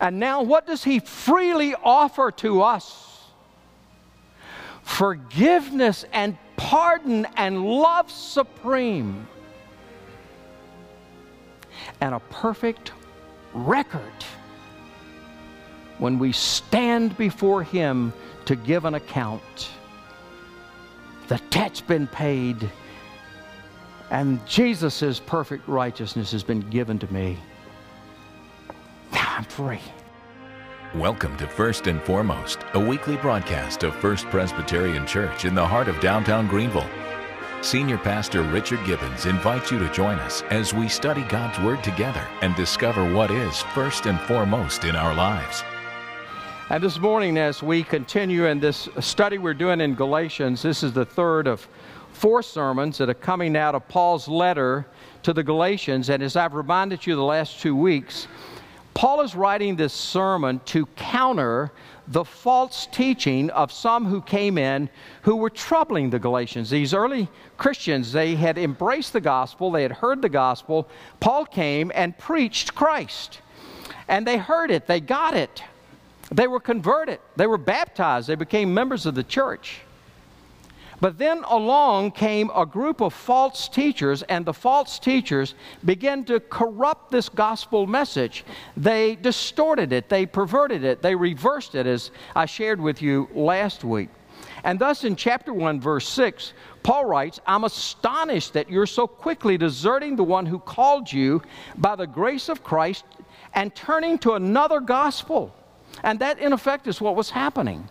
And now, what does He freely offer to us? Forgiveness and pardon and love supreme, and a perfect record when we stand before Him to give an account. The debt's been paid, and Jesus' perfect righteousness has been given to me. I'm free. Welcome to First and Foremost, a weekly broadcast of First Presbyterian Church in the heart of downtown Greenville. Senior Pastor Richard Gibbons invites you to join us as we study God's Word together and discover what is first and foremost in our lives. And this morning, as we continue in this study we're doing in Galatians, this is the third of four sermons that are coming out of Paul's letter to the Galatians. And as I've reminded you the last two weeks, Paul is writing this sermon to counter the false teaching of some who came in who were troubling the Galatians. These early Christians, they had embraced the gospel, they had heard the gospel. Paul came and preached Christ. And they heard it, they got it. They were converted, they were baptized, they became members of the church. But then along came a group of false teachers, and the false teachers began to corrupt this gospel message. They distorted it, they perverted it, they reversed it, as I shared with you last week. And thus, in chapter 1, verse 6, Paul writes, I'm astonished that you're so quickly deserting the one who called you by the grace of Christ and turning to another gospel and that, in effect, is what was happening.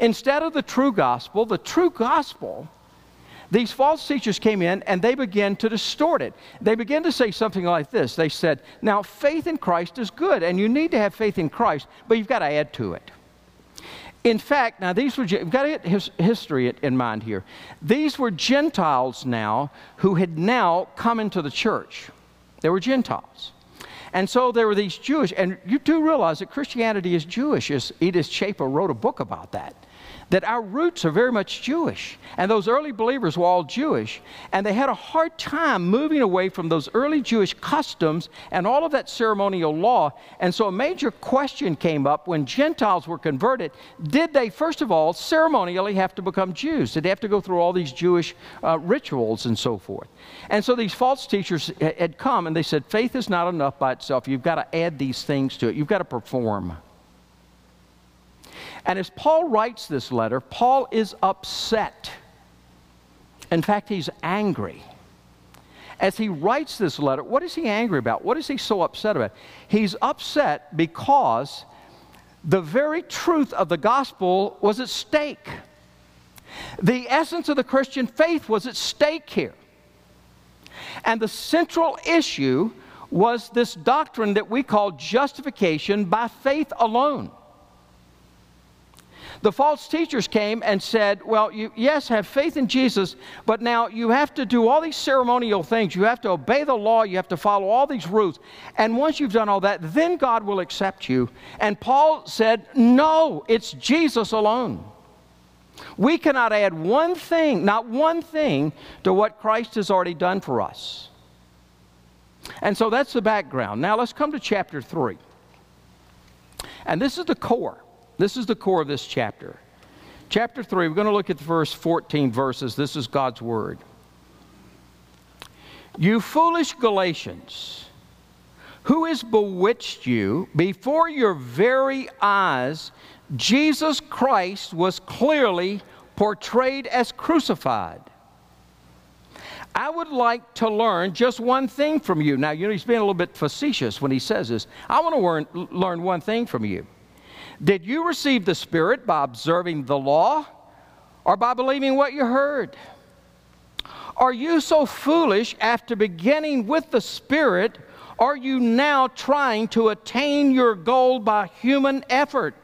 Instead of the true gospel, the true gospel, these false teachers came in and they began to distort it. They began to say something like this They said, Now, faith in Christ is good, and you need to have faith in Christ, but you've got to add to it. In fact, now these were, you've got to get his, history in mind here. These were Gentiles now who had now come into the church. They were Gentiles. And so there were these Jewish, and you do realize that Christianity is Jewish, Edith Schaeffer wrote a book about that that our roots are very much Jewish. And those early believers were all Jewish. And they had a hard time moving away from those early Jewish customs and all of that ceremonial law. And so a major question came up when Gentiles were converted. Did they, first of all, ceremonially have to become Jews? Did they have to go through all these Jewish uh, rituals and so forth? And so these false teachers had come and they said, faith is not enough by itself. You've got to add these things to it, you've got to perform. And as Paul writes this letter, Paul is upset. In fact, he's angry. As he writes this letter, what is he angry about? What is he so upset about? He's upset because the very truth of the gospel was at stake. The essence of the Christian faith was at stake here. And the central issue was this doctrine that we call justification by faith alone. The false teachers came and said, Well, you, yes, have faith in Jesus, but now you have to do all these ceremonial things. You have to obey the law. You have to follow all these rules. And once you've done all that, then God will accept you. And Paul said, No, it's Jesus alone. We cannot add one thing, not one thing, to what Christ has already done for us. And so that's the background. Now let's come to chapter 3. And this is the core. This is the core of this chapter. Chapter 3, we're going to look at the first 14 verses. This is God's Word. You foolish Galatians, who has bewitched you before your very eyes? Jesus Christ was clearly portrayed as crucified. I would like to learn just one thing from you. Now, you know, he's being a little bit facetious when he says this. I want to learn, learn one thing from you. Did you receive the Spirit by observing the law or by believing what you heard? Are you so foolish after beginning with the Spirit? Are you now trying to attain your goal by human effort?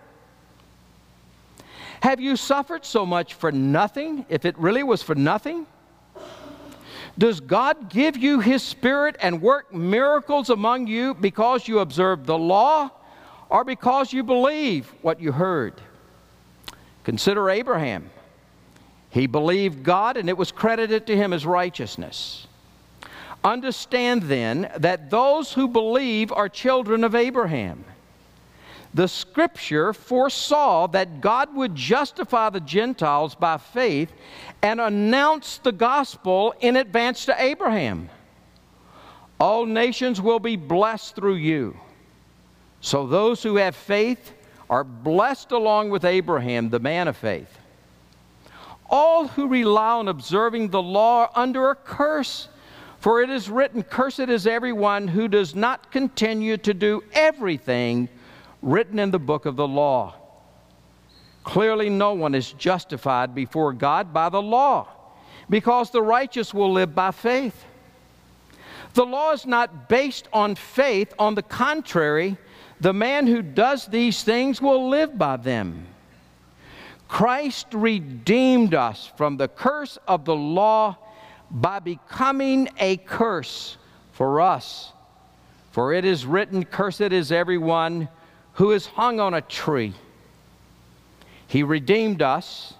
Have you suffered so much for nothing, if it really was for nothing? Does God give you His Spirit and work miracles among you because you observe the law or because you believe what you heard. Consider Abraham. He believed God and it was credited to him as righteousness. Understand then that those who believe are children of Abraham. the scripture foresaw that God would justify the Gentiles by faith and announce the gospel in advance to Abraham. All nations will be blessed through you. So those who have faith are blessed along with Abraham, the man of faith. All who rely on observing the law are under a curse. For it is written, Cursed is everyone who does not continue to do everything written in the book of the law. Clearly, no one is justified before God by the law, because the righteous will live by faith. The law is not based on faith, on the contrary, the man who does these things will live by them. Christ redeemed us from the curse of the law by becoming a curse for us. For it is written, Cursed is everyone who is hung on a tree. He redeemed us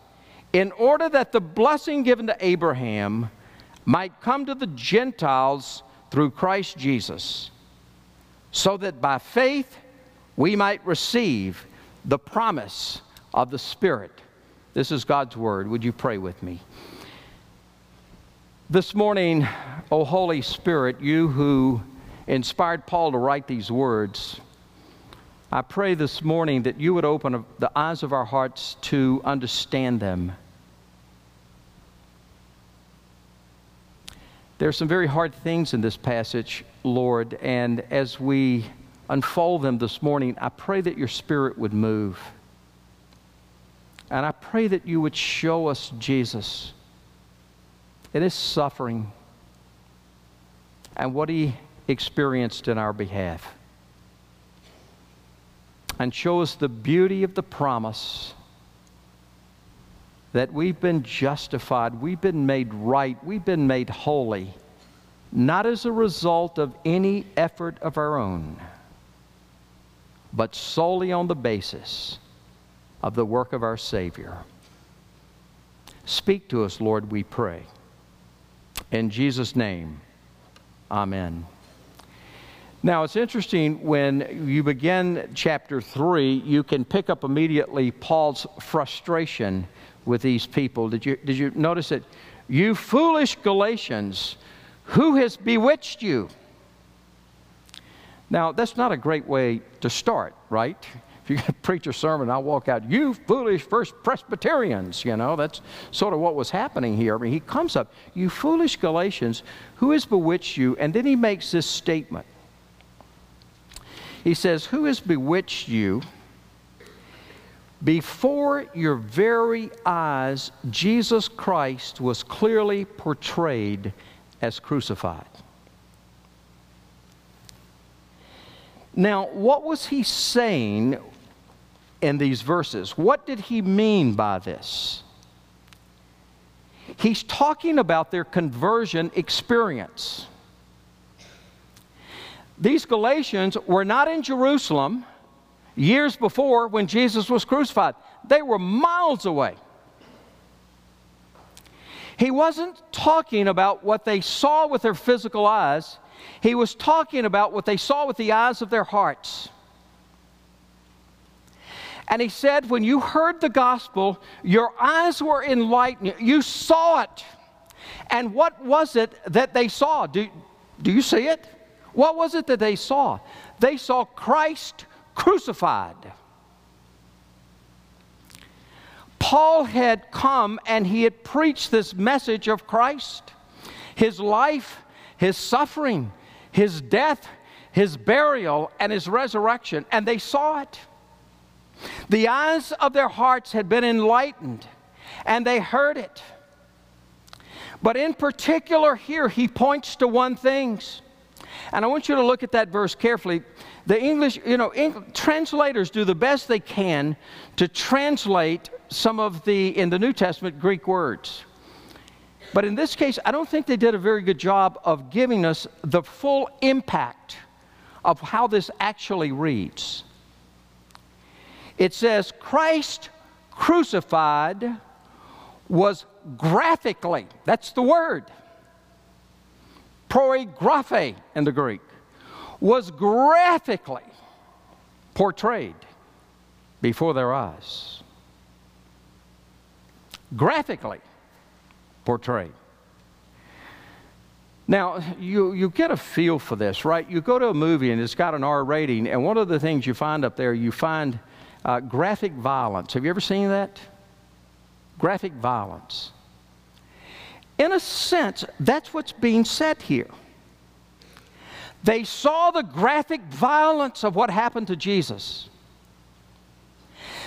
in order that the blessing given to Abraham might come to the Gentiles through Christ Jesus, so that by faith we might receive the promise of the Spirit. This is God's Word. Would you pray with me? This morning, O Holy Spirit, you who inspired Paul to write these words, I pray this morning that you would open the eyes of our hearts to understand them. There are some very hard things in this passage, Lord, and as we unfold them this morning, I pray that your Spirit would move. And I pray that you would show us Jesus in his suffering and what he experienced in our behalf and show us the beauty of the promise that we've been justified, we've been made right, we've been made holy, not as a result of any effort of our own, but solely on the basis of the work of our Savior. Speak to us, Lord, we pray. In Jesus' name, amen. Now, it's interesting when you begin chapter 3, you can pick up immediately Paul's frustration with these people. Did you, did you notice it? You foolish Galatians, who has bewitched you? Now, that's not a great way to start, right? If you're going to preach a sermon, I'll walk out, you foolish first Presbyterians, you know, that's sort of what was happening here. I mean, he comes up, you foolish Galatians, who has bewitched you? And then he makes this statement. He says, Who has bewitched you? Before your very eyes, Jesus Christ was clearly portrayed as crucified. Now, what was he saying in these verses? What did he mean by this? He's talking about their conversion experience. These Galatians were not in Jerusalem years before when Jesus was crucified, they were miles away. He wasn't talking about what they saw with their physical eyes, he was talking about what they saw with the eyes of their hearts. And he said, when you heard the gospel, your eyes were enlightened. You saw it. And what was it that they saw? Do, do you see it? What was it that they saw? They saw Christ crucified. Paul had come and he had preached this message of Christ, his life, his suffering, his death, his burial, and his resurrection, and they saw it. The eyes of their hearts had been enlightened, and they heard it. But in particular, here he points to one thing and I want you to look at that verse carefully. The English, you know, translators do the best they can to translate some of the, in the New Testament, Greek words. But in this case, I don't think they did a very good job of giving us the full impact of how this actually reads. It says, Christ crucified was graphically, that's the word, proigraphe in the Greek, was graphically portrayed. before their eyes. Graphically portrayed. Now, you, you get a feel for this, right? You go to a movie and it's got an R rating, and one of the things you find up there, you find uh, graphic violence. Have you ever seen that? Graphic violence. In a sense, that's what's being said here. They saw the graphic violence of what happened to Jesus.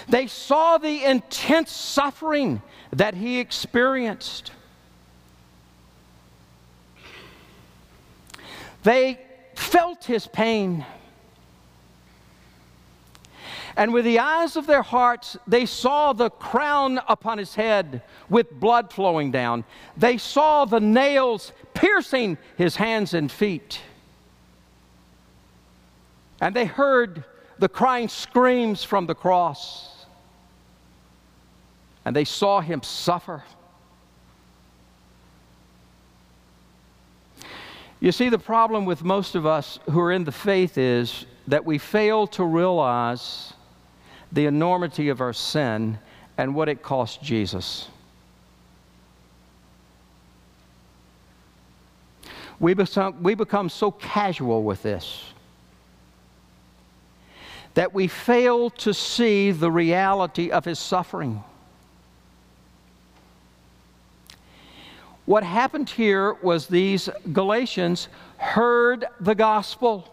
They saw the intense suffering that he experienced. They felt his pain. And with the eyes of their hearts, they saw the crown upon his head with blood flowing down. They saw the nails piercing his hands and feet. And they heard the crying screams from the cross. And they saw him suffer. You see, the problem with most of us who are in the faith is that we fail to realize the enormity of our sin and what it cost Jesus. We become, we become so casual with this that we fail to see the reality of his suffering. What happened here was these Galatians heard the gospel.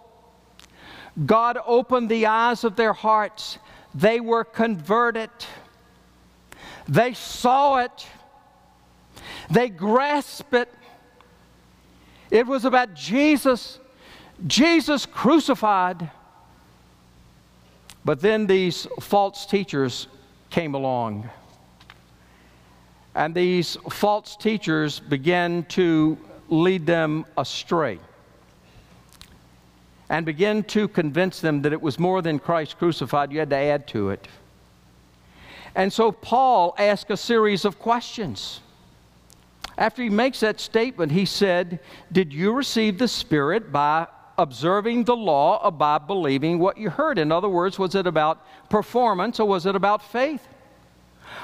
God opened the eyes of their hearts. They were converted. They saw it. They grasped it. It was about Jesus, Jesus crucified. But then these false teachers came along. And these false teachers begin to lead them astray and begin to convince them that it was more than Christ crucified, you had to add to it. And so Paul asked a series of questions. After he makes that statement, he said, Did you receive the Spirit by observing the law or by believing what you heard? In other words, was it about performance or was it about faith?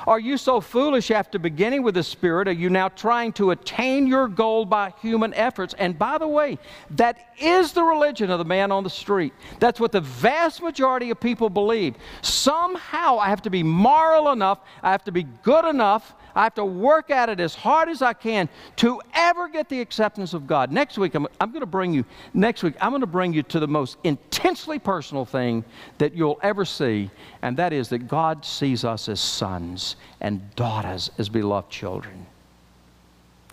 Are you so foolish after beginning with the Spirit? Are you now trying to attain your goal by human efforts? And by the way, that is the religion of the man on the street. That's what the vast majority of people believe. Somehow I have to be moral enough, I have to be good enough, I have to work at it as hard as I can to ever get the acceptance of God. Next week, I'm, I'm going to bring you, next week, I'm going to bring you to the most intensely personal thing that you'll ever see, and that is that God sees us as sons and daughters, as beloved children.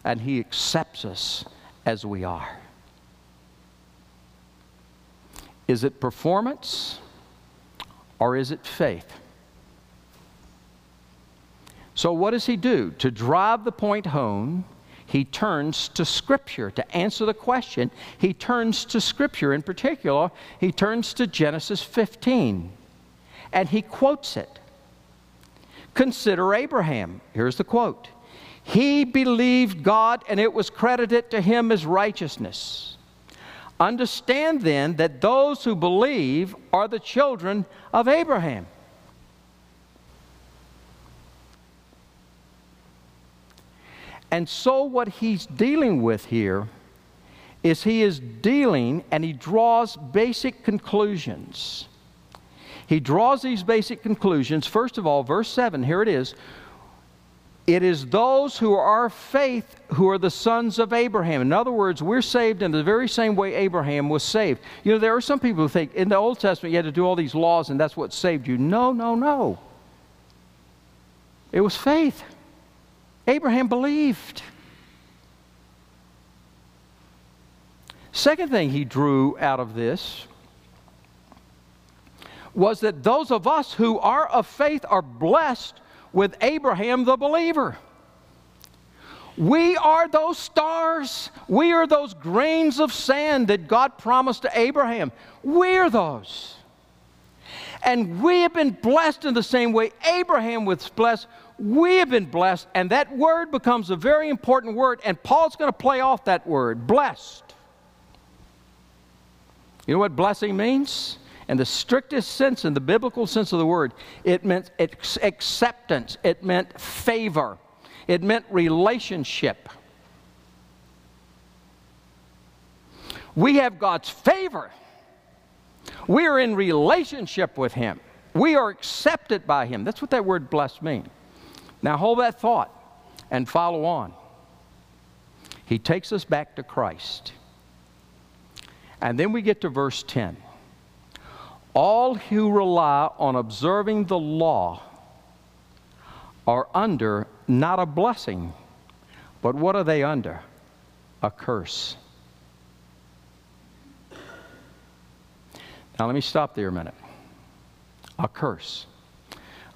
And He accepts us as we are. Is it performance or is it faith? So, what does he do? To drive the point home, he turns to Scripture. To answer the question, he turns to Scripture. In particular, he turns to Genesis 15 and he quotes it. Consider Abraham. Here's the quote He believed God, and it was credited to him as righteousness. Understand then that those who believe are the children of Abraham. And so, what he's dealing with here is he is dealing and he draws basic conclusions. He draws these basic conclusions. First of all, verse 7, here it is. It is those who are faith who are the sons of Abraham. In other words, we're saved in the very same way Abraham was saved. You know, there are some people who think in the Old Testament you had to do all these laws and that's what saved you. No, no, no. It was faith. Abraham believed. Second thing he drew out of this was that those of us who are of faith are blessed with Abraham the believer. We are those stars. We are those grains of sand that God promised to Abraham. We're those. And we have been blessed in the same way Abraham was blessed we have been blessed, and that word becomes a very important word, and Paul's going to play off that word blessed. You know what blessing means? in the strictest sense, in the biblical sense of the word, it meant acceptance, it meant favor, it meant relationship. We have God's favor. We are in relationship with Him. We are accepted by Him. That's what that word blessed means. Now hold that thought and follow on. He takes us back to Christ. And then we get to verse 10. All who rely on observing the law are under not a blessing, but what are they under? A curse. Now, let me stop there a minute. A curse.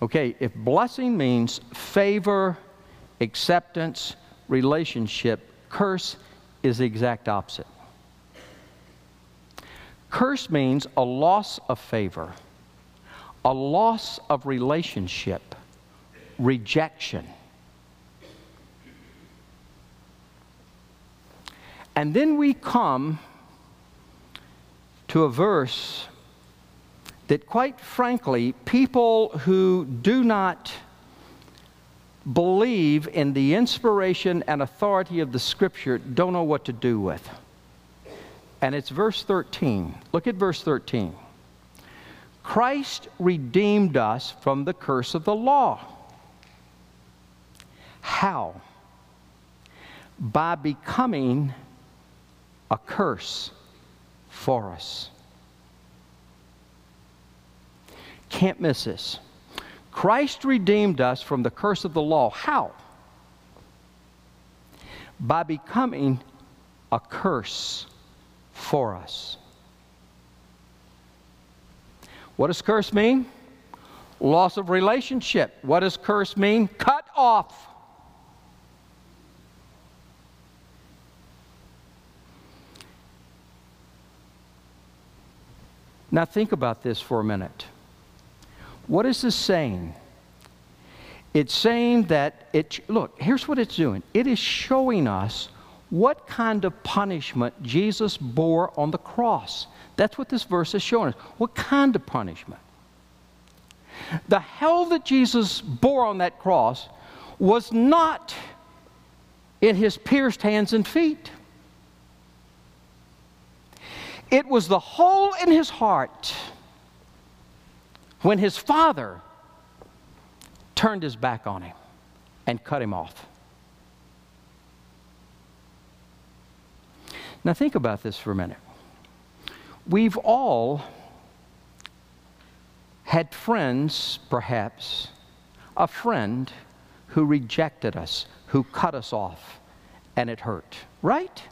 Okay, if blessing means favor, acceptance, relationship, curse is the exact opposite. Curse means a loss of favor, a loss of relationship, rejection. And then we come to a verse that, quite frankly, people who do not believe in the inspiration and authority of the Scripture don't know what to do with. And it's verse 13. Look at verse 13. Christ redeemed us from the curse of the law. How? By becoming a curse for us. Can't miss this. Christ redeemed us from the curse of the law. How? By becoming a curse for us. What does curse mean? Loss of relationship. What does curse mean? Cut off. Now, think about this for a minute. What is this saying? It's saying that it, look, here's what it's doing it is showing us what kind of punishment Jesus bore on the cross. That's what this verse is showing us. What kind of punishment? The hell that Jesus bore on that cross was not in his pierced hands and feet. It was the hole in his heart when his father turned his back on him and cut him off. Now, think about this for a minute. We've all had friends, perhaps, a friend who rejected us, who cut us off, and it hurt, right?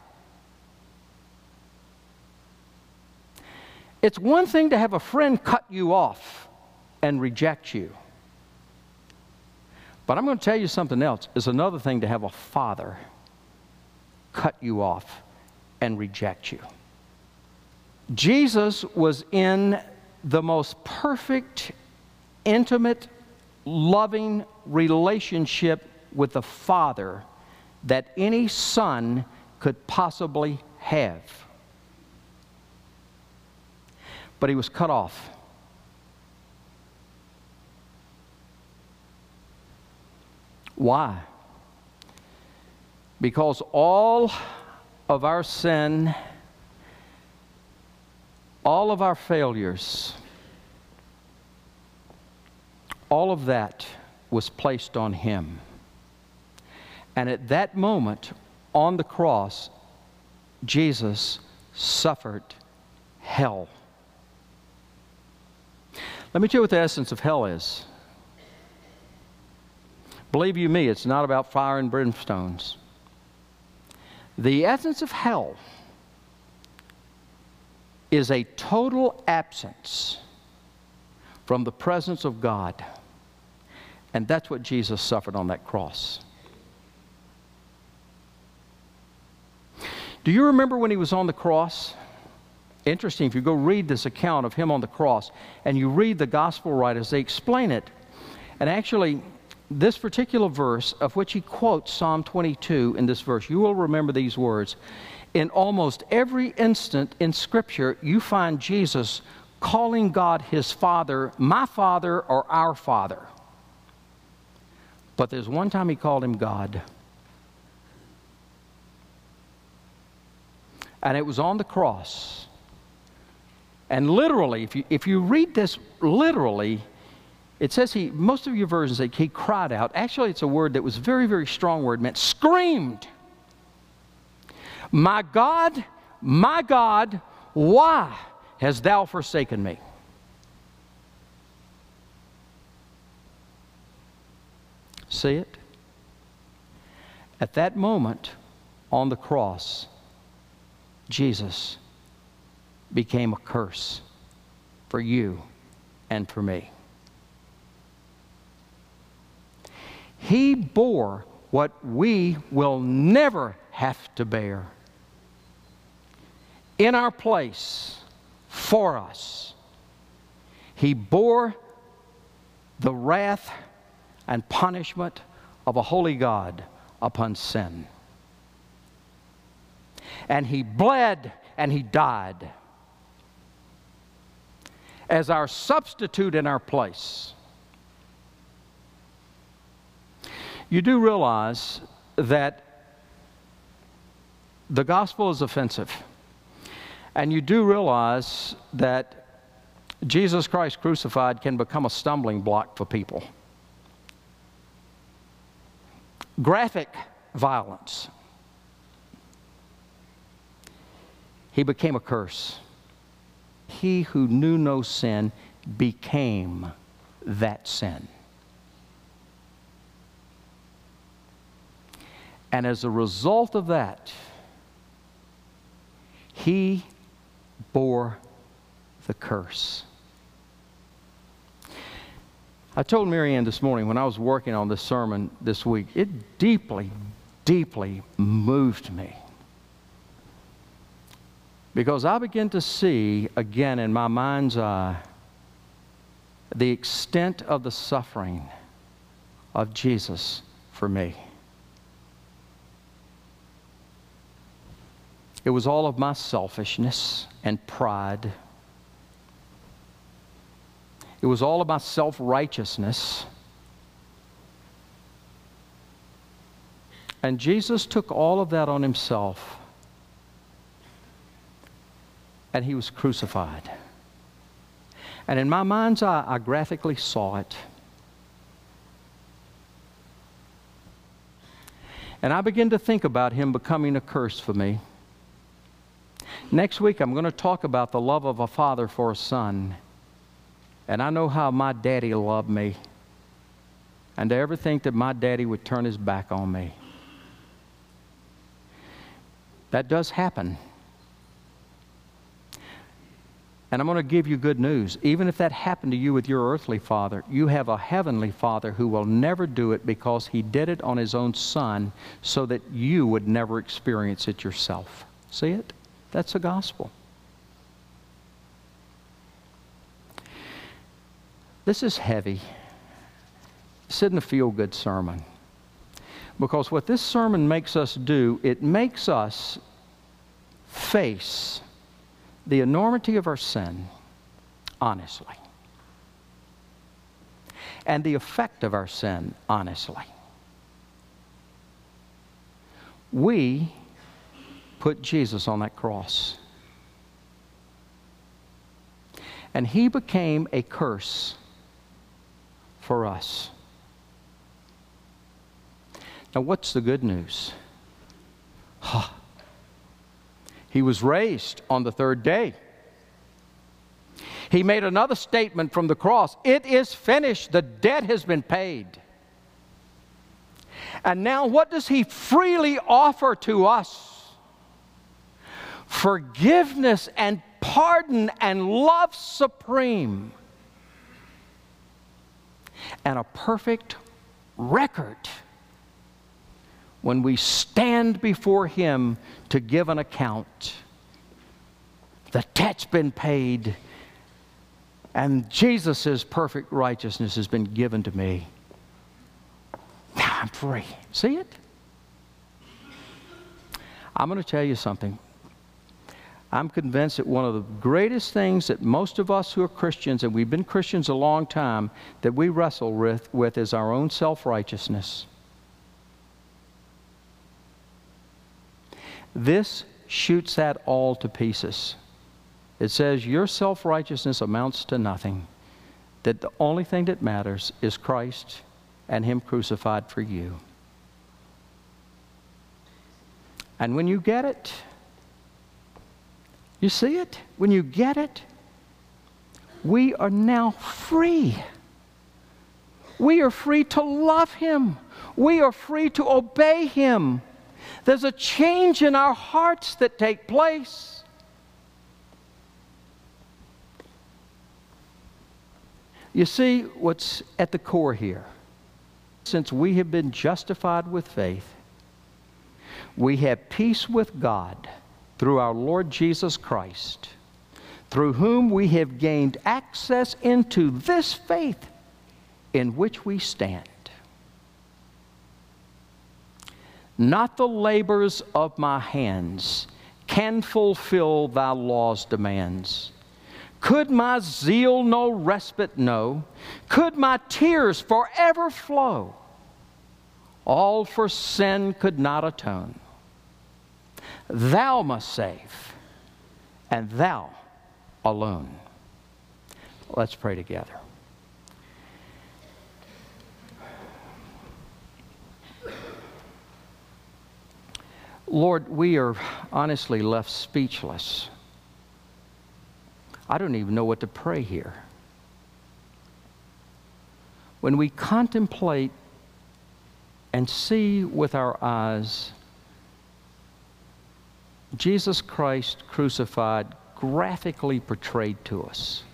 It's one thing to have a friend cut you off and reject you. But I'm going to tell you something else. It's another thing to have a father cut you off and reject you. Jesus was in the most perfect, intimate, loving relationship with the Father that any son could possibly have. but he was cut off. Why? Because all of our sin, all of our failures, all of that was placed on him. And at that moment on the cross, Jesus suffered hell. Let me tell you what the essence of hell is. Believe you me, it's not about fire and brimstones. The essence of hell is a total absence from the presence of God. And that's what Jesus suffered on that cross. Do you remember when he was on the cross? interesting if you go read this account of him on the cross and you read the gospel writers, they explain it. And actually, this particular verse, of which he quotes Psalm 22 in this verse, you will remember these words. In almost every instant in Scripture, you find Jesus calling God his father, my father, or our father. But there's one time he called him God. And it was on the cross. And literally, if you, if you read this literally, it says he, most of your versions say he cried out. Actually, it's a word that was very, very strong word, meant screamed. My God, my God, why hast thou forsaken me? See it? At that moment on the cross, Jesus became a curse for you and for me. He bore what we will never have to bear in our place for us. He bore the wrath and punishment of a holy God upon sin. And he bled and he died as our substitute in our place. You do realize that the gospel is offensive. And you do realize that Jesus Christ crucified can become a stumbling block for people. Graphic violence. He became a curse. He who knew no sin became that sin. And as a result of that, he bore the curse. I told Marianne this morning when I was working on this sermon this week, it deeply, deeply moved me. Because I begin to see again in my mind's eye the extent of the suffering of Jesus for me. It was all of my selfishness and pride. It was all of my self righteousness. And Jesus took all of that on himself. And he was crucified. And in my mind's eye, I graphically saw it. And I began to think about him becoming a curse for me. Next week, I'm going to talk about the love of a father for a son. And I know how my daddy loved me. And to ever think that my daddy would turn his back on me. That does happen. And I'm going to give you good news. Even if that happened to you with your earthly father, you have a heavenly father who will never do it because he did it on his own son so that you would never experience it yourself. See it? That's the gospel. This is heavy. This isn't a feel good sermon. Because what this sermon makes us do, it makes us face the enormity of our sin honestly. And the effect of our sin honestly. We put Jesus on that cross. And he became a curse for us. Now, what's the good news? Huh. He was raised on the third day. He made another statement from the cross It is finished, the debt has been paid. And now, what does he freely offer to us? Forgiveness and pardon and love supreme, and a perfect record when we stand before Him to give an account. The debt's been paid, and Jesus' perfect righteousness has been given to me. Now I'm free. See it? I'm going to tell you something. I'm convinced that one of the greatest things that most of us who are Christians, and we've been Christians a long time, that we wrestle with, with is our own self righteousness. This shoots that all to pieces. It says your self righteousness amounts to nothing, that the only thing that matters is Christ and Him crucified for you. And when you get it, you see it? When you get it, we are now free. We are free to love Him. We are free to obey Him. There's a change in our hearts that take place. You see what's at the core here. Since we have been justified with faith, we have peace with God through our Lord Jesus Christ, through whom we have gained access into this faith in which we stand. Not the labors of my hands can fulfill thy law's demands. Could my zeal no respite know? Could my tears forever flow? All for sin could not atone. Thou must save, and thou alone. Let's pray together. Lord, we are honestly left speechless. I don't even know what to pray here. When we contemplate and see with our eyes Jesus Christ crucified graphically portrayed to us.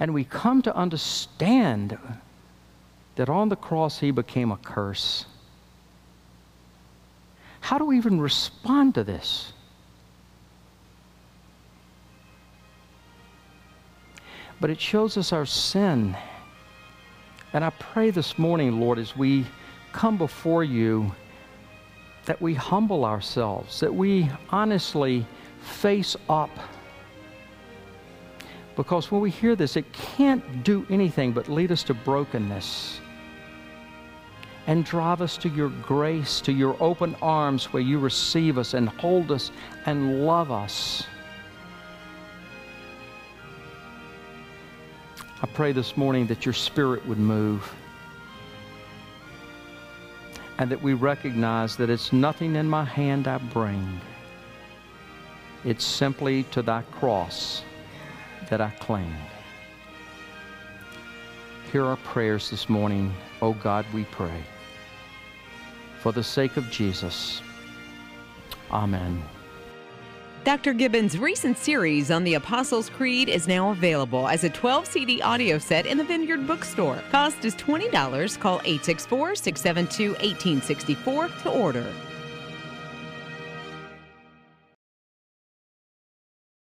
And we come to understand that on the cross he became a curse. How do we even respond to this? But it shows us our sin. And I pray this morning, Lord, as we come before you, that we humble ourselves, that we honestly face up. Because when we hear this, it can't do anything but lead us to brokenness and drive us to your grace, to your open arms where you receive us and hold us and love us. I pray this morning that your spirit would move and that we recognize that it's nothing in my hand I bring. It's simply to thy cross that I cling. Hear our prayers this morning. O oh God, we pray. For the sake of Jesus. Amen. Dr. Gibbons' recent series on the Apostles' Creed is now available as a 12 CD audio set in the Vineyard Bookstore. Cost is $20. Call 864 672 1864 to order.